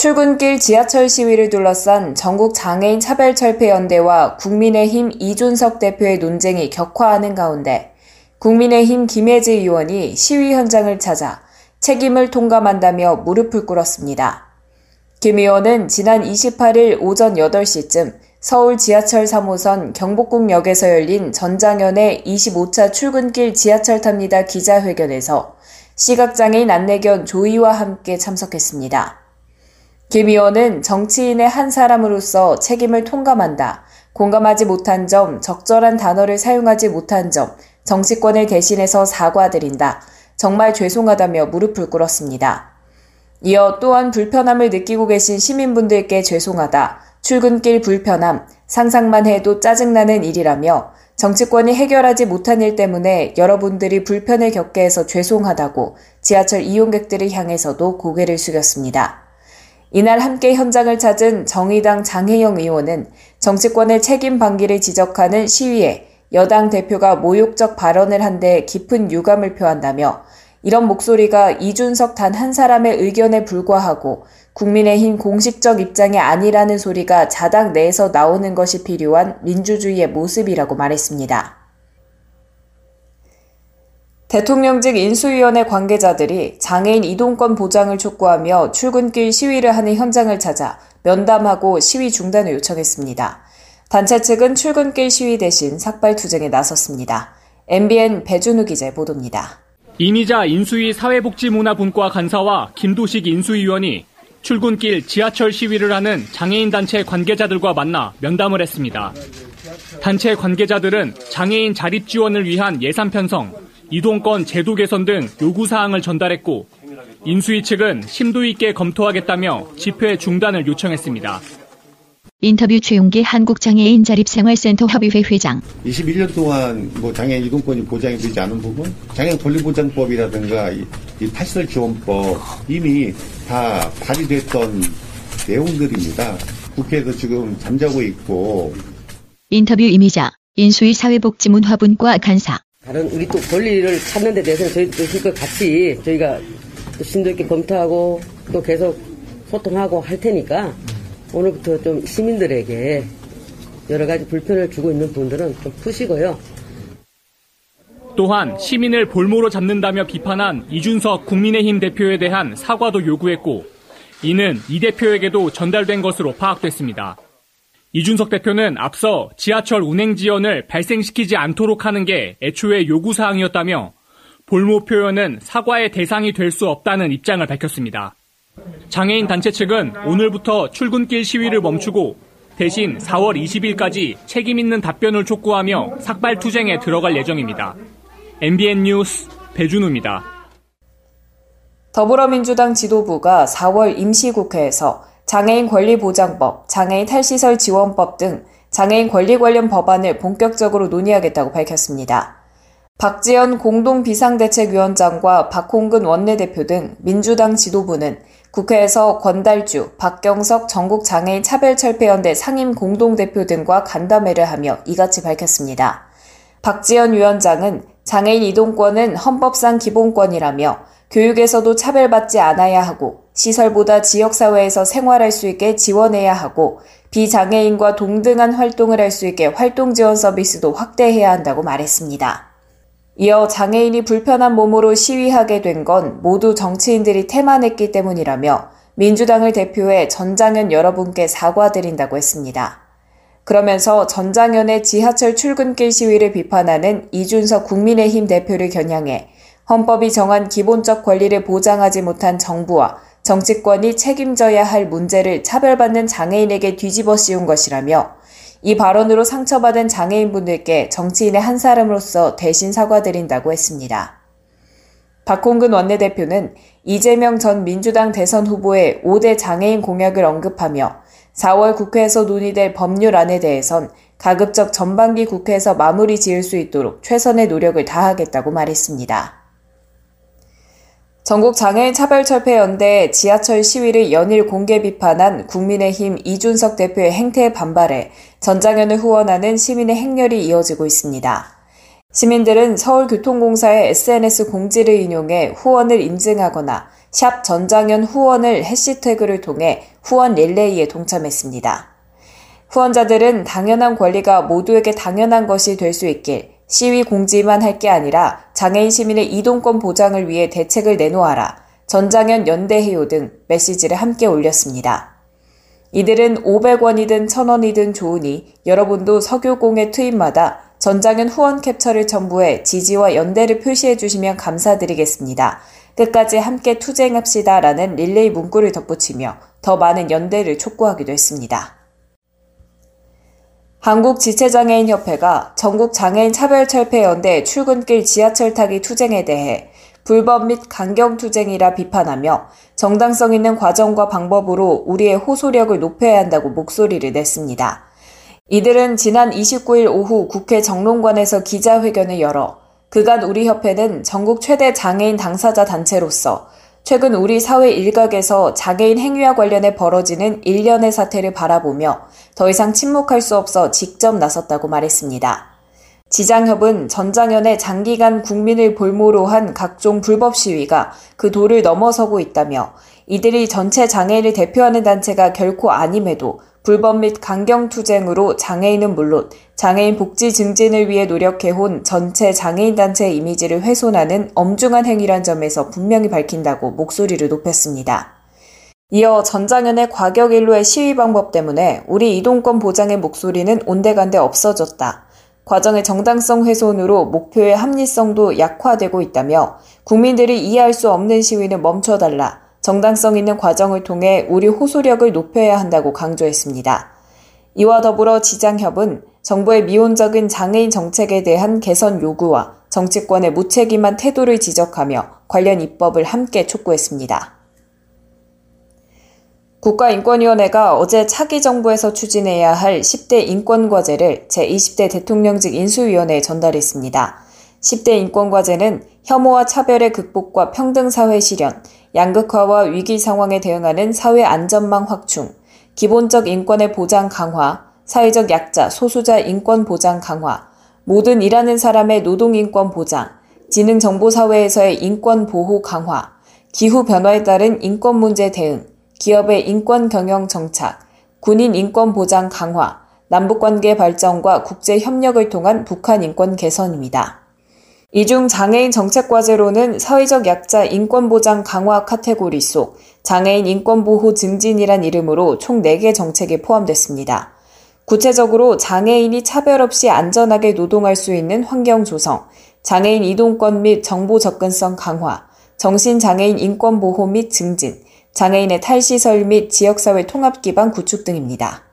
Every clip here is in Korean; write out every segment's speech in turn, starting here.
출근길 지하철 시위를 둘러싼 전국 장애인 차별철폐연대와 국민의힘 이준석 대표의 논쟁이 격화하는 가운데 국민의힘 김혜지 의원이 시위 현장을 찾아 책임을 통감한다며 무릎을 꿇었습니다. 김 의원은 지난 28일 오전 8시쯤 서울 지하철 3호선 경복궁역에서 열린 전장현의 25차 출근길 지하철 탑니다 기자회견에서 시각장애인 안내견 조이와 함께 참석했습니다. 김 의원은 정치인의 한 사람으로서 책임을 통감한다. 공감하지 못한 점, 적절한 단어를 사용하지 못한 점, 정치권을 대신해서 사과드린다. 정말 죄송하다며 무릎을 꿇었습니다. 이어 또한 불편함을 느끼고 계신 시민분들께 죄송하다. 출근길 불편함, 상상만 해도 짜증나는 일이라며 정치권이 해결하지 못한 일 때문에 여러분들이 불편을 겪게 해서 죄송하다고 지하철 이용객들을 향해서도 고개를 숙였습니다. 이날 함께 현장을 찾은 정의당 장혜영 의원은 정치권의 책임 방기를 지적하는 시위에 여당 대표가 모욕적 발언을 한 데 깊은 유감을 표한다며 이런 목소리가 이준석 단 한 사람의 의견에 불과하고 국민의힘 공식적 입장이 아니라는 소리가 자당 내에서 나오는 것이 필요한 민주주의의 모습이라고 말했습니다. 대통령직 인수위원회 관계자들이 장애인 이동권 보장을 촉구하며 출근길 시위를 하는 현장을 찾아 면담하고 시위 중단을 요청했습니다. 단체 측은 출근길 시위 대신 삭발 투쟁에 나섰습니다. MBN 배준우 기자 보도입니다. 이미자 인수위 사회복지문화분과 간사와 김도식 인수위원이 출근길 지하철 시위를 하는 장애인 단체 관계자들과 만나 면담을 했습니다. 단체 관계자들은 장애인 자립 지원을 위한 예산 편성, 이동권 제도 개선 등 요구 사항을 전달했고 인수위 측은 심도 있게 검토하겠다며 집회 중단을 요청했습니다. 인터뷰 최용기 한국장애인 자립생활센터 협의회 회장. 21년 동안 뭐 장애인 이동권이 보장이 되지 않은 부분, 장애인 권리보장법이라든가 이, 이 탈시설 지원법 이미 다 발의됐던 내용들입니다. 국회에서 지금 잠자고 있고. 인터뷰 이미자 인수위 사회복지문화분과 간사. 다른 우리 또 권리를 찾는 데 대해서는 저희도 실컷 같이 저희가 또 심도 있게 검토하고 또 계속 소통하고 할 테니까 오늘부터 좀 시민들에게 여러 가지 불편을 주고 있는 분들은 좀 푸시고요. 또한 시민을 볼모로 잡는다며 비판한 이준석 국민의힘 대표에 대한 사과도 요구했고 이는 이 대표에게도 전달된 것으로 파악됐습니다. 이준석 대표는 앞서 지하철 운행 지연을 발생시키지 않도록 하는 게 애초에 요구사항이었다며 볼모 표현은 사과의 대상이 될 수 없다는 입장을 밝혔습니다. 장애인 단체 측은 오늘부터 출근길 시위를 멈추고 대신 4월 20일까지 책임있는 답변을 촉구하며 삭발 투쟁에 들어갈 예정입니다. MBN 뉴스 배준우입니다. 더불어민주당 지도부가 4월 임시국회에서 장애인 권리보장법, 장애인 탈시설 지원법 등 장애인 권리 관련 법안을 본격적으로 논의하겠다고 밝혔습니다. 박지연 공동비상대책위원장과 박홍근 원내대표 등 민주당 지도부는 국회에서 권달주, 박경석 전국장애인 차별철폐연대 상임 공동대표 등과 간담회를 하며 이같이 밝혔습니다. 박지연 위원장은 장애인 이동권은 헌법상 기본권이라며 교육에서도 차별받지 않아야 하고 시설보다 지역사회에서 생활할 수 있게 지원해야 하고 비장애인과 동등한 활동을 할 수 있게 활동 지원 서비스도 확대해야 한다고 말했습니다. 이어 장애인이 불편한 몸으로 시위하게 된 건 모두 정치인들이 태만했기 때문이라며 민주당을 대표해 전장현 여러분께 사과드린다고 했습니다. 그러면서 전장현의 지하철 출근길 시위를 비판하는 이준석 국민의힘 대표를 겨냥해 헌법이 정한 기본적 권리를 보장하지 못한 정부와 정치권이 책임져야 할 문제를 차별받는 장애인에게 뒤집어 씌운 것이라며 이 발언으로 상처받은 장애인분들께 정치인의 한 사람으로서 대신 사과드린다고 했습니다. 박홍근 원내대표는 이재명 전 민주당 대선 후보의 5대 장애인 공약을 언급하며 4월 국회에서 논의될 법률안에 대해선 가급적 전반기 국회에서 마무리 지을 수 있도록 최선의 노력을 다하겠다고 말했습니다. 전국 장애인 차별 철폐 연대 지하철 시위를 연일 공개 비판한 국민의힘 이준석 대표의 행태에 반발해 전장현을 후원하는 시민의 행렬이 이어지고 있습니다. 시민들은 서울교통공사의 SNS 공지를 인용해 후원을 인증하거나 샵 전장현 후원을 해시태그를 통해 후원 릴레이에 동참했습니다. 후원자들은 당연한 권리가 모두에게 당연한 것이 될 수 있길 시위 공지만 할 게 아니라 장애인 시민의 이동권 보장을 위해 대책을 내놓아라. 전장현 연대해요 등 메시지를 함께 올렸습니다. 이들은 500원이든 1000원이든 좋으니 여러분도 석유공의 투입마다 전장현 후원 캡처를 첨부해 지지와 연대를 표시해 주시면 감사드리겠습니다. 끝까지 함께 투쟁합시다 라는 릴레이 문구를 덧붙이며 더 많은 연대를 촉구하기도 했습니다. 한국지체장애인협회가 전국장애인 차별철폐연대 출근길 지하철 타기 투쟁에 대해 불법 및 강경투쟁이라 비판하며 정당성 있는 과정과 방법으로 우리의 호소력을 높여야 한다고 목소리를 냈습니다. 이들은 지난 29일 오후 국회 정론관에서 기자회견을 열어 그간 우리 협회는 전국 최대 장애인 당사자 단체로서 최근 우리 사회 일각에서 장애인 행위와 관련해 벌어지는 일련의 사태를 바라보며 더 이상 침묵할 수 없어 직접 나섰다고 말했습니다. 지장협은 전장현의 장기간 국민을 볼모로 한 각종 불법 시위가 그 도를 넘어서고 있다며 이들이 전체 장애인을 대표하는 단체가 결코 아님에도 불법 및 강경투쟁으로 장애인은 물론 장애인 복지 증진을 위해 노력해온 전체 장애인 단체의 이미지를 훼손하는 엄중한 행위란 점에서 분명히 밝힌다고 목소리를 높였습니다. 이어 전장현의 과격 일로의 시위 방법 때문에 우리 이동권 보장의 목소리는 온데간데 없어졌다. 과정의 정당성 훼손으로 목표의 합리성도 약화되고 있다며 국민들이 이해할 수 없는 시위는 멈춰달라. 정당성 있는 과정을 통해 우리 호소력을 높여야 한다고 강조했습니다. 이와 더불어 지장협은 정부의 미온적인 장애인 정책에 대한 개선 요구와 정치권의 무책임한 태도를 지적하며 관련 입법을 함께 촉구했습니다. 국가인권위원회가 어제 차기 정부에서 추진해야 할 10대 인권과제를 제20대 대통령직 인수위원회에 전달했습니다. 10대 인권과제는 혐오와 차별의 극복과 평등사회 실현, 양극화와 위기 상황에 대응하는 사회 안전망 확충, 기본적 인권의 보장 강화, 사회적 약자, 소수자 인권 보장 강화, 모든 일하는 사람의 노동 인권 보장, 지능 정보 사회에서의 인권 보호 강화, 기후 변화에 따른 인권 문제 대응, 기업의 인권 경영 정착, 군인 인권 보장 강화, 남북 관계 발전과 국제 협력을 통한 북한 인권 개선입니다. 이중 장애인 정책 과제로는 사회적 약자 인권 보장 강화 카테고리 속 장애인 인권 보호 증진이란 이름으로 총 4개 정책이 포함됐습니다. 구체적으로 장애인이 차별 없이 안전하게 노동할 수 있는 환경 조성, 장애인 이동권 및 정보 접근성 강화, 정신장애인 인권 보호 및 증진, 장애인의 탈시설 및 지역사회 통합 기반 구축 등입니다.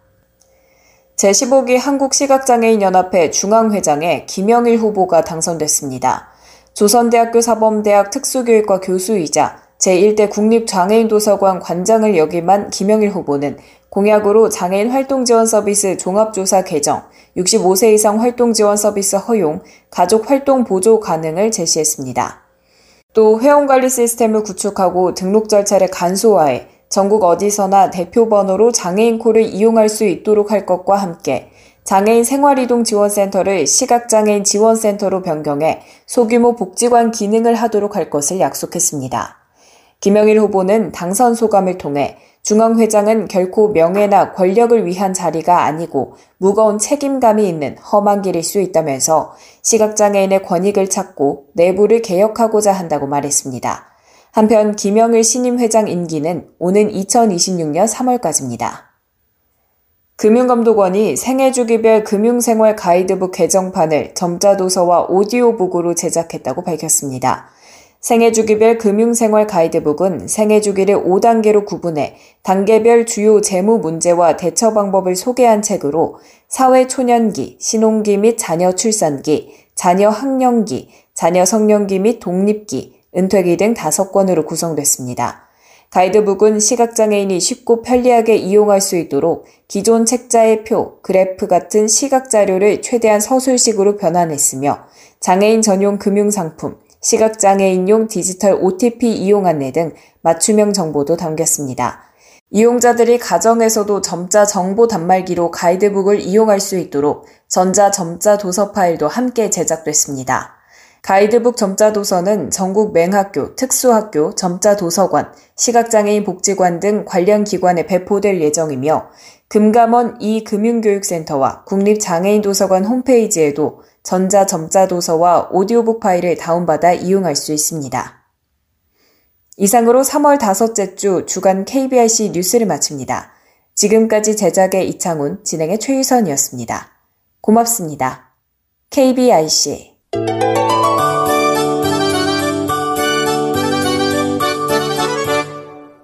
제15기 한국시각장애인연합회 중앙회장에 김영일 후보가 당선됐습니다. 조선대학교 사범대학 특수교육과 교수이자 제1대 국립장애인도서관 관장을 역임한 김영일 후보는 공약으로 장애인 활동지원 서비스 종합조사 개정, 65세 이상 활동지원 서비스 허용, 가족 활동 보조 가능을 제시했습니다. 또 회원관리 시스템을 구축하고 등록 절차를 간소화해 전국 어디서나 대표 번호로 장애인 콜을 이용할 수 있도록 할 것과 함께 장애인 생활이동 지원센터를 시각장애인 지원센터로 변경해 소규모 복지관 기능을 하도록 할 것을 약속했습니다. 김영일 후보는 당선 소감을 통해 중앙회장은 결코 명예나 권력을 위한 자리가 아니고 무거운 책임감이 있는 험한 길일 수 있다면서 시각장애인의 권익을 찾고 내부를 개혁하고자 한다고 말했습니다. 한편 김영일 신임 회장 임기는 오는 2026년 3월까지입니다. 금융감독원이 생애 주기별 금융생활 가이드북 개정판을 점자도서와 오디오북으로 제작했다고 밝혔습니다. 생애 주기별 금융생활 가이드북은 생애 주기를 5단계로 구분해 단계별 주요 재무 문제와 대처 방법을 소개한 책으로 사회 초년기, 신혼기 및 자녀 출산기, 자녀 학령기, 자녀 성년기 및 독립기, 은퇴기 등 5권으로 구성됐습니다. 가이드북은 시각장애인이 쉽고 편리하게 이용할 수 있도록 기존 책자의 표, 그래프 같은 시각 자료를 최대한 서술식으로 변환했으며 장애인 전용 금융상품, 시각장애인용 디지털 OTP 이용 안내 등 맞춤형 정보도 담겼습니다. 이용자들이 가정에서도 점자 정보 단말기로 가이드북을 이용할 수 있도록 전자 점자 도서 파일도 함께 제작됐습니다. 가이드북 점자 도서는 전국 맹학교, 특수학교, 점자 도서관, 시각장애인 복지관 등 관련 기관에 배포될 예정이며 금감원 이금융교육센터와 국립장애인도서관 홈페이지에도 전자 점자 도서와 오디오북 파일을 다운받아 이용할 수 있습니다. 이상으로 3월 다섯째 주 주간 KBRC 뉴스를 마칩니다. 지금까지 제작의 이창훈, 진행의 최유선이었습니다. 고맙습니다. KBRC